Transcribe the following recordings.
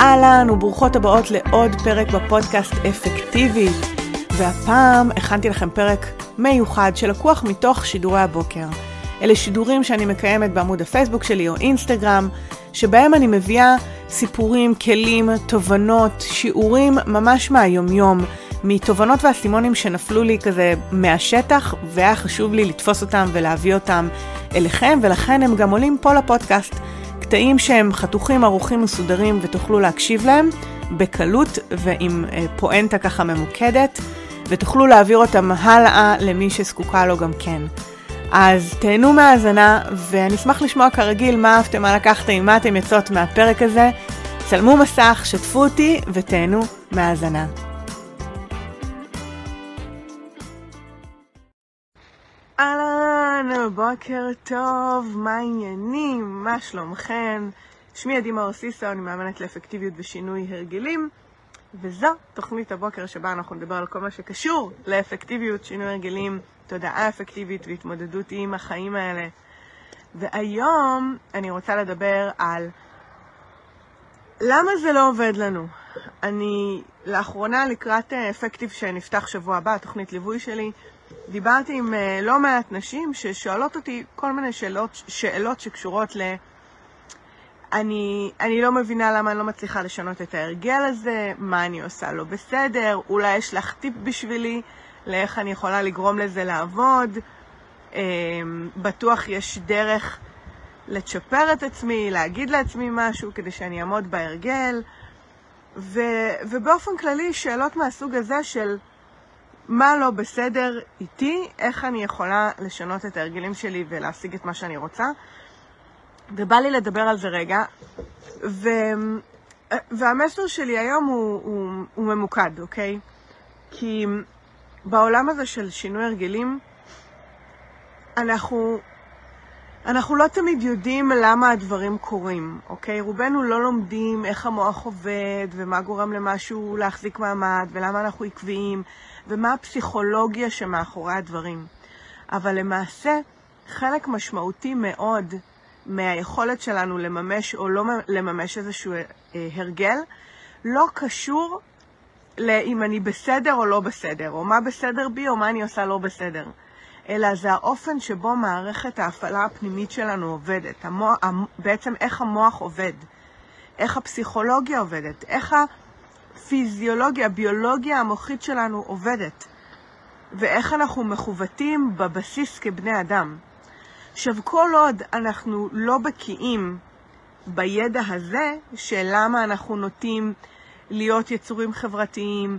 אהלן וברוכות הבאות לעוד פרק בפודקאסט אפקטיבית. והפעם הכנתי לכם פרק מיוחד שלקוח מתוך שידורי הבוקר. אלה שידורים שאני מקיימת בעמוד הפייסבוק שלי או אינסטגרם, שבהם אני מביאה סיפורים, כלים, תובנות, שיעורים ממש מהיומיום, מתובנות ואסימונים שנפלו לי כזה מהשטח, והיה חשוב לי לתפוס אותם ולהביא אותם אליכם, ולכן הם גם עולים פה לפודקאסט. קטעים שהם חתוכים, ערוכים, מסודרים, ותוכלו להקשיב להם בקלות ועם אה, פואנטה ככה ממוקדת, ותוכלו להעביר אותם הלאה למי שזקוקה לו גם כן. אז תהנו מהאזנה, ואני אשמח לשמוע כרגיל מה אהבתם, מה לקחתם, מה אתם יוצאות מהפרק הזה. צלמו מסך, שתפו אותי ותהנו מהאזנה. אהלן, בוקר טוב, מה העניינים? מה שלומכם? שמי עדי מאור סיסו, אני מאמנת לאפקטיביות ושינוי הרגלים, וזו תוכנית הבוקר שבה אנחנו נדבר על כל מה שקשור לאפקטיביות, שינוי הרגלים, תודעה אפקטיבית והתמודדות עם החיים האלה. והיום אני רוצה לדבר על למה זה לא עובד לנו. אני לאחרונה לקראת אפקטיב שנפתח שבוע הבא, תוכנית ליווי שלי, דיברתי עם uh, לא מעט נשים ששואלות אותי כל מיני שאלות, שאלות שקשורות ל... אני, אני לא מבינה למה אני לא מצליחה לשנות את ההרגל הזה, מה אני עושה לא בסדר, אולי יש לך טיפ בשבילי לאיך אני יכולה לגרום לזה לעבוד. Um, בטוח יש דרך לצ'פר את עצמי, להגיד לעצמי משהו כדי שאני אעמוד בהרגל. ו, ובאופן כללי, שאלות מהסוג הזה של מה לא בסדר איתי, איך אני יכולה לשנות את ההרגלים שלי ולהשיג את מה שאני רוצה. ובא לי לדבר על זה רגע, ו... והמסר שלי היום הוא, הוא, הוא ממוקד, אוקיי? כי בעולם הזה של שינוי הרגלים, אנחנו, אנחנו לא תמיד יודעים למה הדברים קורים, אוקיי? רובנו לא לומדים איך המוח עובד ומה גורם למשהו להחזיק מעמד ולמה אנחנו עקביים. ומה הפסיכולוגיה שמאחורי הדברים. אבל למעשה, חלק משמעותי מאוד מהיכולת שלנו לממש או לא לממש איזשהו אה, הרגל, לא קשור לאם אני בסדר או לא בסדר, או מה בסדר בי או מה אני עושה לא בסדר, אלא זה האופן שבו מערכת ההפעלה הפנימית שלנו עובדת, המוח, בעצם איך המוח עובד, איך הפסיכולוגיה עובדת, איך ה... הפיזיולוגיה, הביולוגיה המוחית שלנו עובדת, ואיך אנחנו מכוותים בבסיס כבני אדם. עכשיו, כל עוד אנחנו לא בקיאים בידע הזה של למה אנחנו נוטים להיות יצורים חברתיים,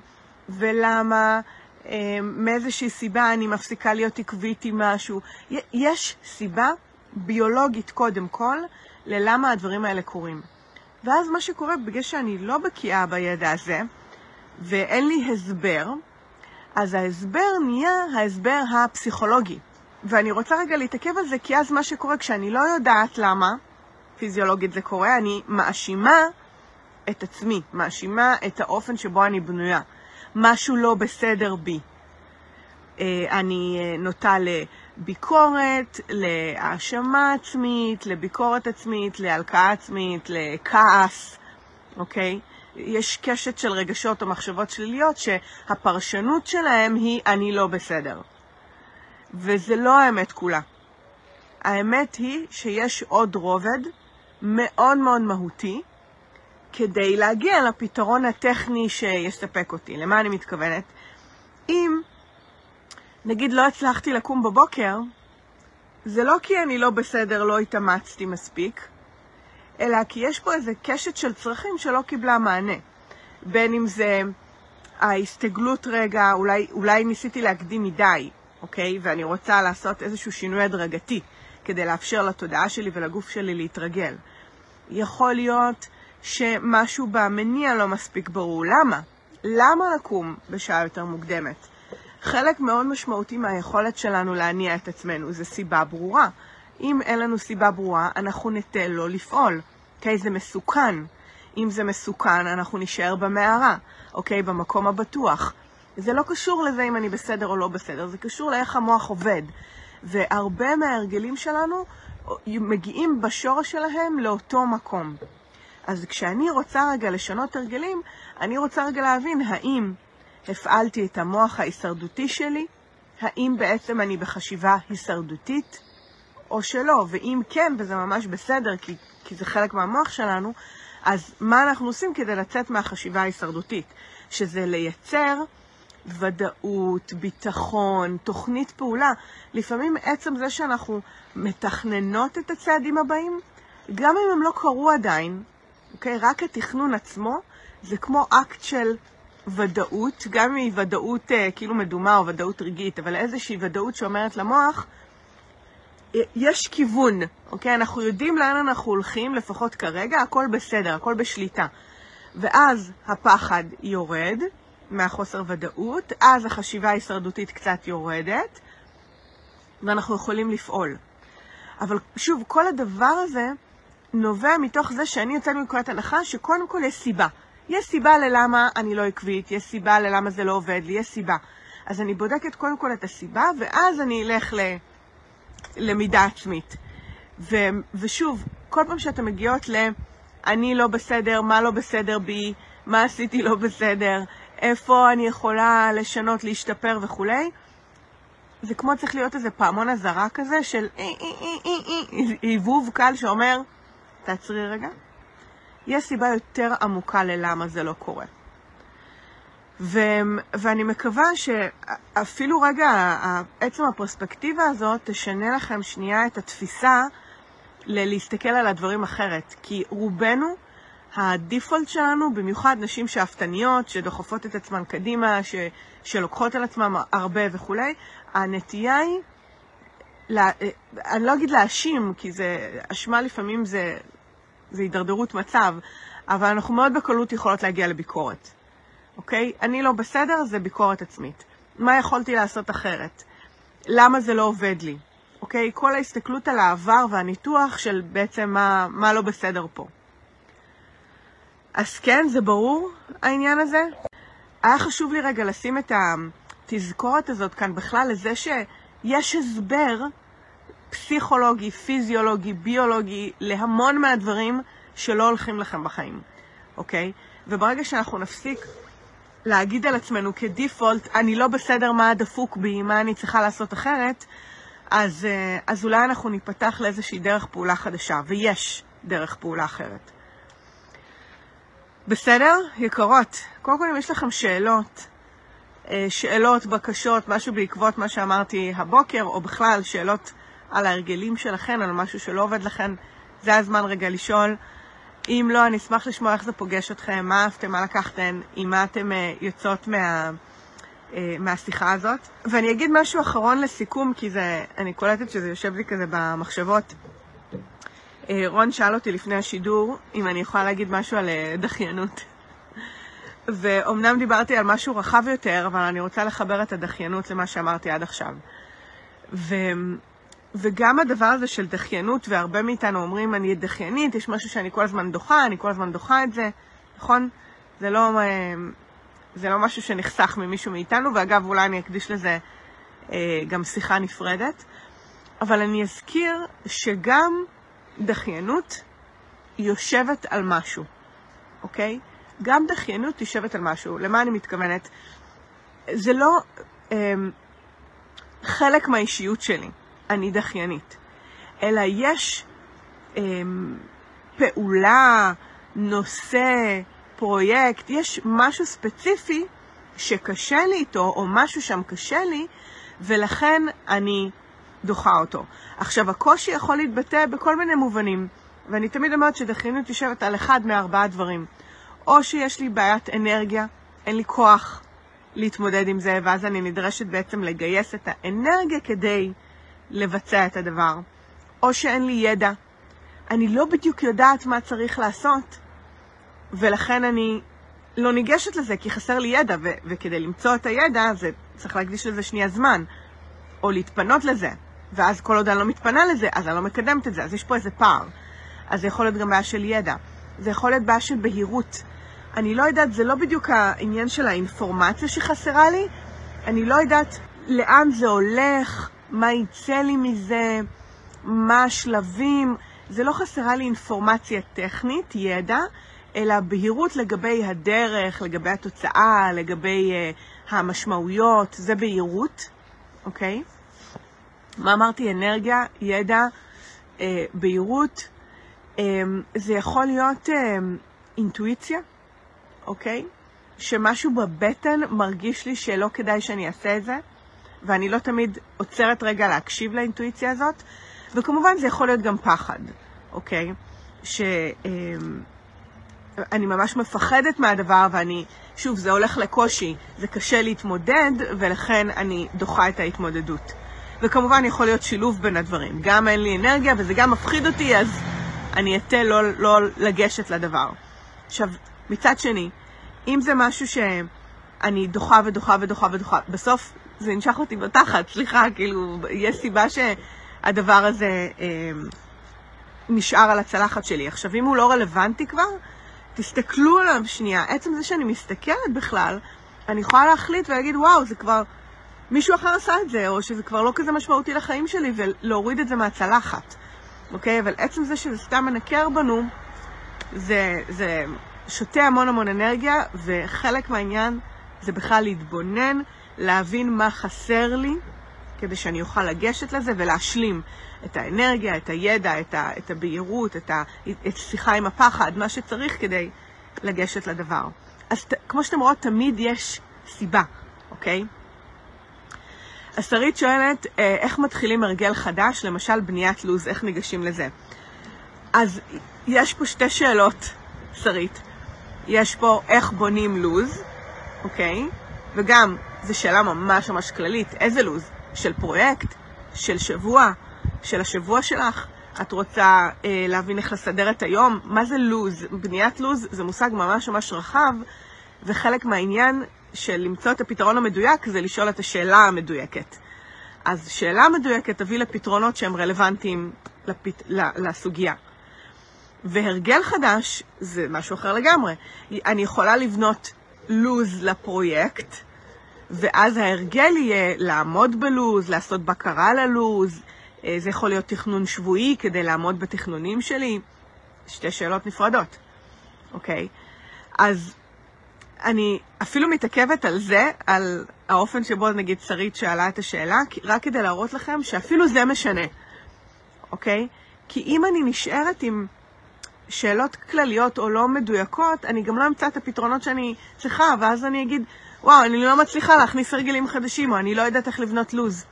ולמה אה, מאיזושהי סיבה אני מפסיקה להיות עקבית עם משהו. יש סיבה ביולוגית קודם כל ללמה הדברים האלה קורים. ואז מה שקורה, בגלל שאני לא בקיאה בידע הזה, ואין לי הסבר, אז ההסבר נהיה ההסבר הפסיכולוגי. ואני רוצה רגע להתעכב על זה, כי אז מה שקורה כשאני לא יודעת למה פיזיולוגית זה קורה, אני מאשימה את עצמי, מאשימה את האופן שבו אני בנויה. משהו לא בסדר בי. אה, אני אה, נוטה לביקורת, להאשמה עצמית, לביקורת עצמית, להלקאה עצמית, לכעס, אוקיי? יש קשת של רגשות או מחשבות שליליות שהפרשנות שלהם היא אני לא בסדר. וזה לא האמת כולה. האמת היא שיש עוד רובד מאוד מאוד מהותי כדי להגיע לפתרון הטכני שיספק אותי. למה אני מתכוונת? אם נגיד לא הצלחתי לקום בבוקר, זה לא כי אני לא בסדר, לא התאמצתי מספיק, אלא כי יש פה איזה קשת של צרכים שלא קיבלה מענה. בין אם זה ההסתגלות רגע, אולי, אולי ניסיתי להקדים מדי, אוקיי? ואני רוצה לעשות איזשהו שינוי הדרגתי כדי לאפשר לתודעה שלי ולגוף שלי להתרגל. יכול להיות שמשהו במניע לא מספיק ברור. למה? למה לקום בשעה יותר מוקדמת? חלק מאוד משמעותי מהיכולת שלנו להניע את עצמנו זה סיבה ברורה. אם אין לנו סיבה ברורה, אנחנו ניתן לא לפעול. אוקיי? זה מסוכן. אם זה מסוכן, אנחנו נישאר במערה, אוקיי? במקום הבטוח. זה לא קשור לזה אם אני בסדר או לא בסדר, זה קשור לאיך המוח עובד. והרבה מההרגלים שלנו מגיעים בשורש שלהם לאותו מקום. אז כשאני רוצה רגע לשנות הרגלים, אני רוצה רגע להבין האם הפעלתי את המוח ההישרדותי שלי, האם בעצם אני בחשיבה הישרדותית או שלא, ואם כן, וזה ממש בסדר, כי, כי זה חלק מהמוח שלנו, אז מה אנחנו עושים כדי לצאת מהחשיבה ההישרדותית? שזה לייצר ודאות, ביטחון, תוכנית פעולה. לפעמים עצם זה שאנחנו מתכננות את הצעדים הבאים, גם אם הם לא קרו עדיין, אוקיי? רק התכנון עצמו זה כמו אקט של ודאות, גם אם היא ודאות אה, כאילו מדומה או ודאות רגעית, אבל איזושהי ודאות שאומרת למוח, יש כיוון, אוקיי? אנחנו יודעים לאן אנחנו הולכים, לפחות כרגע, הכל בסדר, הכל בשליטה. ואז הפחד יורד מהחוסר ודאות, אז החשיבה ההישרדותית קצת יורדת, ואנחנו יכולים לפעול. אבל שוב, כל הדבר הזה נובע מתוך זה שאני יוצאת מנקודת הנחה שקודם כל יש סיבה. יש סיבה ללמה אני לא עקבית, יש סיבה ללמה זה לא עובד לי, יש סיבה. אז אני בודקת קודם כל את הסיבה, ואז אני אלך ללמידה עצמית. ו, ושוב, כל פעם שאתם מגיעות ל... אני לא בסדר, מה לא בסדר בי, מה עשיתי לא בסדר, איפה אני יכולה לשנות, להשתפר וכולי, זה כמו צריך להיות איזה פעמון אזהרה כזה של היבוב קל שאומר, תעצרי רגע. יש סיבה יותר עמוקה ללמה זה לא קורה. ו, ואני מקווה שאפילו רגע, עצם הפרספקטיבה הזאת תשנה לכם שנייה את התפיסה ללהסתכל על הדברים אחרת. כי רובנו, הדיפולט שלנו, במיוחד נשים שאפתניות, שדוחפות את עצמן קדימה, ש, שלוקחות על עצמן הרבה וכולי, הנטייה היא, לה, אני לא אגיד להאשים, כי זה, אשמה לפעמים זה, זה הידרדרות מצב, אבל אנחנו מאוד בקלות יכולות להגיע לביקורת, אוקיי? אני לא בסדר, זה ביקורת עצמית. מה יכולתי לעשות אחרת? למה זה לא עובד לי? אוקיי? כל ההסתכלות על העבר והניתוח של בעצם מה, מה לא בסדר פה. אז כן, זה ברור, העניין הזה. היה חשוב לי רגע לשים את התזכורת הזאת כאן בכלל לזה שיש הסבר פסיכולוגי, פיזיולוגי, ביולוגי, להמון מהדברים שלא הולכים לכם בחיים, אוקיי? וברגע שאנחנו נפסיק להגיד על עצמנו כדיפולט, אני לא בסדר מה הדפוק בי, מה אני צריכה לעשות אחרת, אז, אה, אז אולי אנחנו ניפתח לאיזושהי דרך פעולה חדשה, ויש דרך פעולה אחרת. בסדר? יקרות, קודם כל אם יש לכם שאלות, אה, שאלות, בקשות, משהו בעקבות מה שאמרתי הבוקר, או בכלל שאלות על ההרגלים שלכם, על משהו שלא עובד לכם, זה הזמן רגע לשאול. אם לא, אני אשמח לשמוע איך זה פוגש אתכם, מה אהבתם, מה לקחתם, עם מה אתם אה, יוצאות מה... אה, מהשיחה הזאת. ואני אגיד משהו אחרון לסיכום, כי זה, אני קולטת שזה יושב לי כזה במחשבות. אה, רון שאל אותי לפני השידור אם אני יכולה להגיד משהו על דחיינות. ואומנם דיברתי על משהו רחב יותר, אבל אני רוצה לחבר את הדחיינות למה שאמרתי עד עכשיו. ו... וגם הדבר הזה של דחיינות, והרבה מאיתנו אומרים, אני דחיינית, יש משהו שאני כל הזמן דוחה, אני כל הזמן דוחה את זה, נכון? זה לא, זה לא משהו שנחסך ממישהו מאיתנו, ואגב, אולי אני אקדיש לזה אה, גם שיחה נפרדת. אבל אני אזכיר שגם דחיינות יושבת על משהו, אוקיי? גם דחיינות יושבת על משהו. למה אני מתכוונת? זה לא אה, חלק מהאישיות שלי, אני דחיינית, אלא יש אה, פעולה, נושא, פרויקט, יש משהו ספציפי שקשה לי איתו, או משהו שם קשה לי, ולכן אני דוחה אותו. עכשיו, הקושי יכול להתבטא בכל מיני מובנים, ואני תמיד אומרת שדחיינות יושבת על אחד מארבעה דברים. או שיש לי בעיית אנרגיה, אין לי כוח להתמודד עם זה, ואז אני נדרשת בעצם לגייס את האנרגיה כדי לבצע את הדבר. או שאין לי ידע. אני לא בדיוק יודעת מה צריך לעשות, ולכן אני לא ניגשת לזה, כי חסר לי ידע, ו- וכדי למצוא את הידע, זה צריך להקדיש לזה שנייה זמן, או להתפנות לזה. ואז כל עוד אני לא מתפנה לזה, אז אני לא מקדמת את זה, אז יש פה איזה פער. אז זה יכול להיות גם בעיה של ידע. זה יכול להיות בעיה של בהירות. אני לא יודעת, זה לא בדיוק העניין של האינפורמציה שחסרה לי, אני לא יודעת לאן זה הולך, מה יצא לי מזה, מה השלבים, זה לא חסרה לי אינפורמציה טכנית, ידע, אלא בהירות לגבי הדרך, לגבי התוצאה, לגבי uh, המשמעויות, זה בהירות, אוקיי? מה אמרתי? אנרגיה, ידע, uh, בהירות. Um, זה יכול להיות uh, אינטואיציה, אוקיי? שמשהו בבטן מרגיש לי שלא כדאי שאני אעשה את זה, ואני לא תמיד עוצרת רגע להקשיב לאינטואיציה הזאת, וכמובן זה יכול להיות גם פחד, אוקיי? שאני ממש מפחדת מהדבר ואני, שוב, זה הולך לקושי, זה קשה להתמודד, ולכן אני דוחה את ההתמודדות. וכמובן יכול להיות שילוב בין הדברים. גם אין לי אנרגיה וזה גם מפחיד אותי, אז אני אטה לא, לא לגשת לדבר. עכשיו, מצד שני, אם זה משהו שאני דוחה ודוחה ודוחה ודוחה, בסוף זה נמשך אותי בתחת, סליחה, כאילו, יש סיבה שהדבר הזה אה, נשאר על הצלחת שלי. עכשיו, אם הוא לא רלוונטי כבר, תסתכלו עליו שנייה. עצם זה שאני מסתכלת בכלל, אני יכולה להחליט ולהגיד, וואו, זה כבר... מישהו אחר עשה את זה, או שזה כבר לא כזה משמעותי לחיים שלי, ולהוריד את זה מהצלחת, אוקיי? אבל עצם זה שזה סתם מנקר בנו, זה, זה שותה המון המון אנרגיה, וחלק מהעניין זה בכלל להתבונן, להבין מה חסר לי, כדי שאני אוכל לגשת לזה ולהשלים את האנרגיה, את הידע, את, ה, את הבהירות, את, ה, את שיחה עם הפחד, מה שצריך כדי לגשת לדבר. אז ת, כמו שאתם רואות, תמיד יש סיבה, אוקיי? אז שרית שואלת, אה, איך מתחילים הרגל חדש, למשל בניית לו"ז, איך ניגשים לזה? אז יש פה שתי שאלות, שרית. יש פה איך בונים לו"ז, אוקיי? וגם, זו שאלה ממש ממש כללית, איזה לו"ז? של פרויקט? של שבוע? של השבוע שלך? את רוצה אה, להבין איך לסדר את היום? מה זה לו"ז? בניית לו"ז זה מושג ממש ממש רחב, וחלק מהעניין של למצוא את הפתרון המדויק זה לשאול את השאלה המדויקת. אז שאלה מדויקת תביא לפתרונות שהם רלוונטיים לפת... לסוגיה. והרגל חדש זה משהו אחר לגמרי. אני יכולה לבנות לוז לפרויקט, ואז ההרגל יהיה לעמוד בלוז, לעשות בקרה ללוז, אה, זה יכול להיות תכנון שבועי כדי לעמוד בתכנונים שלי. שתי שאלות נפרדות, אוקיי? אז אני אפילו מתעכבת על זה, על האופן שבו נגיד שרית שאלה את השאלה, רק כדי להראות לכם שאפילו זה משנה, אוקיי? כי אם אני נשארת עם שאלות כלליות או לא מדויקות, אני גם לא אמצא את הפתרונות שאני צריכה, ואז אני אגיד, וואו, אני לא מצליחה להכניס הרגלים חדשים, או אני לא יודעת איך לבנות לו"ז.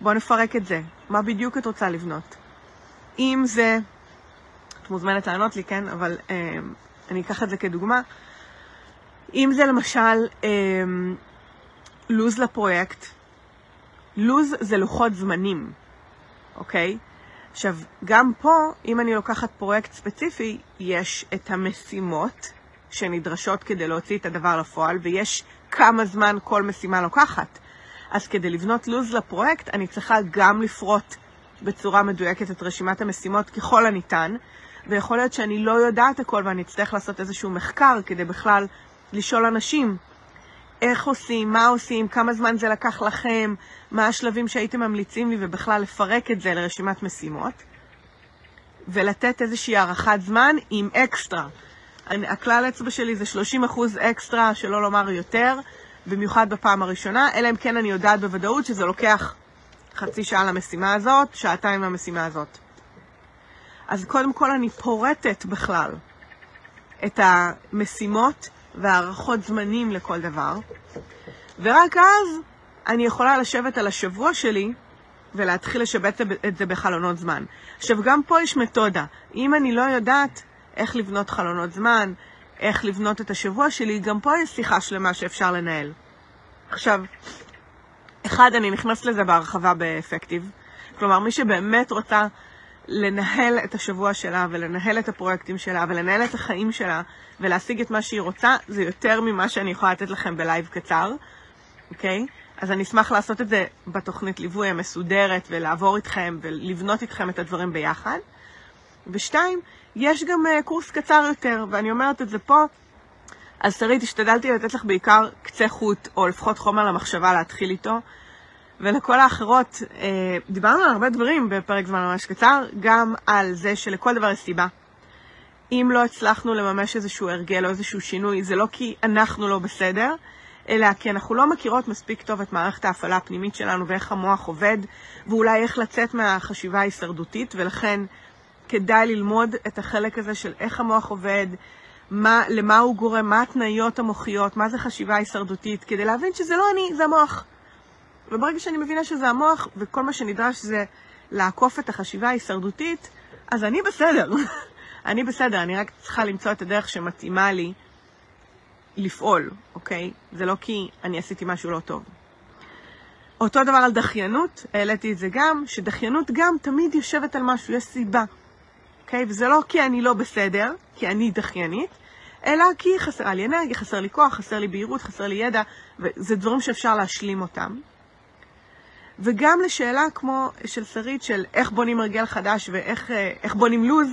בואו נפרק את זה. מה בדיוק את רוצה לבנות? אם זה, את מוזמנת לענות לי, כן? אבל אה, אני אקח את זה כדוגמה. אם זה למשל אה, לו"ז לפרויקט, לו"ז זה לוחות זמנים, אוקיי? עכשיו, גם פה, אם אני לוקחת פרויקט ספציפי, יש את המשימות שנדרשות כדי להוציא את הדבר לפועל, ויש כמה זמן כל משימה לוקחת. אז כדי לבנות לו"ז לפרויקט, אני צריכה גם לפרוט בצורה מדויקת את רשימת המשימות ככל הניתן, ויכול להיות שאני לא יודעת הכל ואני אצטרך לעשות איזשהו מחקר כדי בכלל לשאול אנשים איך עושים, מה עושים, כמה זמן זה לקח לכם, מה השלבים שהייתם ממליצים לי, ובכלל לפרק את זה לרשימת משימות, ולתת איזושהי הערכת זמן עם אקסטרה. אני, הכלל אצבע שלי זה 30% אקסטרה, שלא לומר יותר, במיוחד בפעם הראשונה, אלא אם כן אני יודעת בוודאות שזה לוקח חצי שעה למשימה הזאת, שעתיים למשימה הזאת. אז קודם כל אני פורטת בכלל את המשימות והערכות זמנים לכל דבר, ורק אז אני יכולה לשבת על השבוע שלי ולהתחיל לשבץ את זה בחלונות זמן. עכשיו, גם פה יש מתודה. אם אני לא יודעת איך לבנות חלונות זמן, איך לבנות את השבוע שלי, גם פה יש שיחה שלמה שאפשר לנהל. עכשיו, אחד, אני נכנסת לזה בהרחבה באפקטיב. כלומר, מי שבאמת רוצה לנהל את השבוע שלה ולנהל את הפרויקטים שלה ולנהל את החיים שלה ולהשיג את מה שהיא רוצה, זה יותר ממה שאני יכולה לתת לכם בלייב קצר, אוקיי? אז אני אשמח לעשות את זה בתוכנית ליווי המסודרת ולעבור איתכם ולבנות איתכם את הדברים ביחד. ושתיים, יש גם uh, קורס קצר יותר, ואני אומרת את זה פה. אז שרית, השתדלתי לתת לך בעיקר קצה חוט, או לפחות חומר למחשבה להתחיל איתו. ולכל האחרות, אה, דיברנו על הרבה דברים בפרק זמן ממש קצר, גם על זה שלכל דבר יש סיבה. אם לא הצלחנו לממש איזשהו הרגל או איזשהו שינוי, זה לא כי אנחנו לא בסדר, אלא כי אנחנו לא מכירות מספיק טוב את מערכת ההפעלה הפנימית שלנו ואיך המוח עובד, ואולי איך לצאת מהחשיבה ההישרדותית, ולכן כדאי ללמוד את החלק הזה של איך המוח עובד, מה, למה הוא גורם, מה התניות המוחיות, מה זה חשיבה הישרדותית, כדי להבין שזה לא אני, זה המוח. וברגע שאני מבינה שזה המוח, וכל מה שנדרש זה לעקוף את החשיבה ההישרדותית, אז אני בסדר. אני בסדר, אני רק צריכה למצוא את הדרך שמתאימה לי לפעול, אוקיי? זה לא כי אני עשיתי משהו לא טוב. אותו דבר על דחיינות, העליתי את זה גם, שדחיינות גם תמיד יושבת על משהו, יש סיבה. אוקיי? וזה לא כי אני לא בסדר, כי אני דחיינית, אלא כי חסרה לי אנרגיה, חסר לי כוח, חסר לי בהירות, חסר לי ידע, וזה דברים שאפשר להשלים אותם. וגם לשאלה כמו של שרית, של איך בונים הרגל חדש ואיך אה, בונים לוז,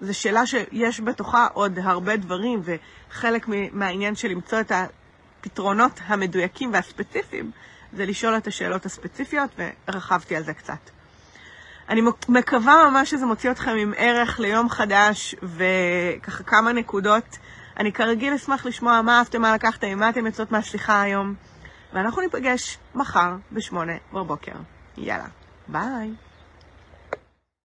זו שאלה שיש בתוכה עוד הרבה דברים, וחלק מהעניין של למצוא את הפתרונות המדויקים והספציפיים, זה לשאול את השאלות הספציפיות, ורחבתי על זה קצת. אני מקווה ממש שזה מוציא אתכם עם ערך ליום חדש, וככה כמה נקודות. אני כרגיל אשמח לשמוע מה אהבתם, מה לקחתם, מה אתם יוצאות מהשיחה היום, ואנחנו ניפגש מחר בשמונה בבוקר. יאללה, ביי.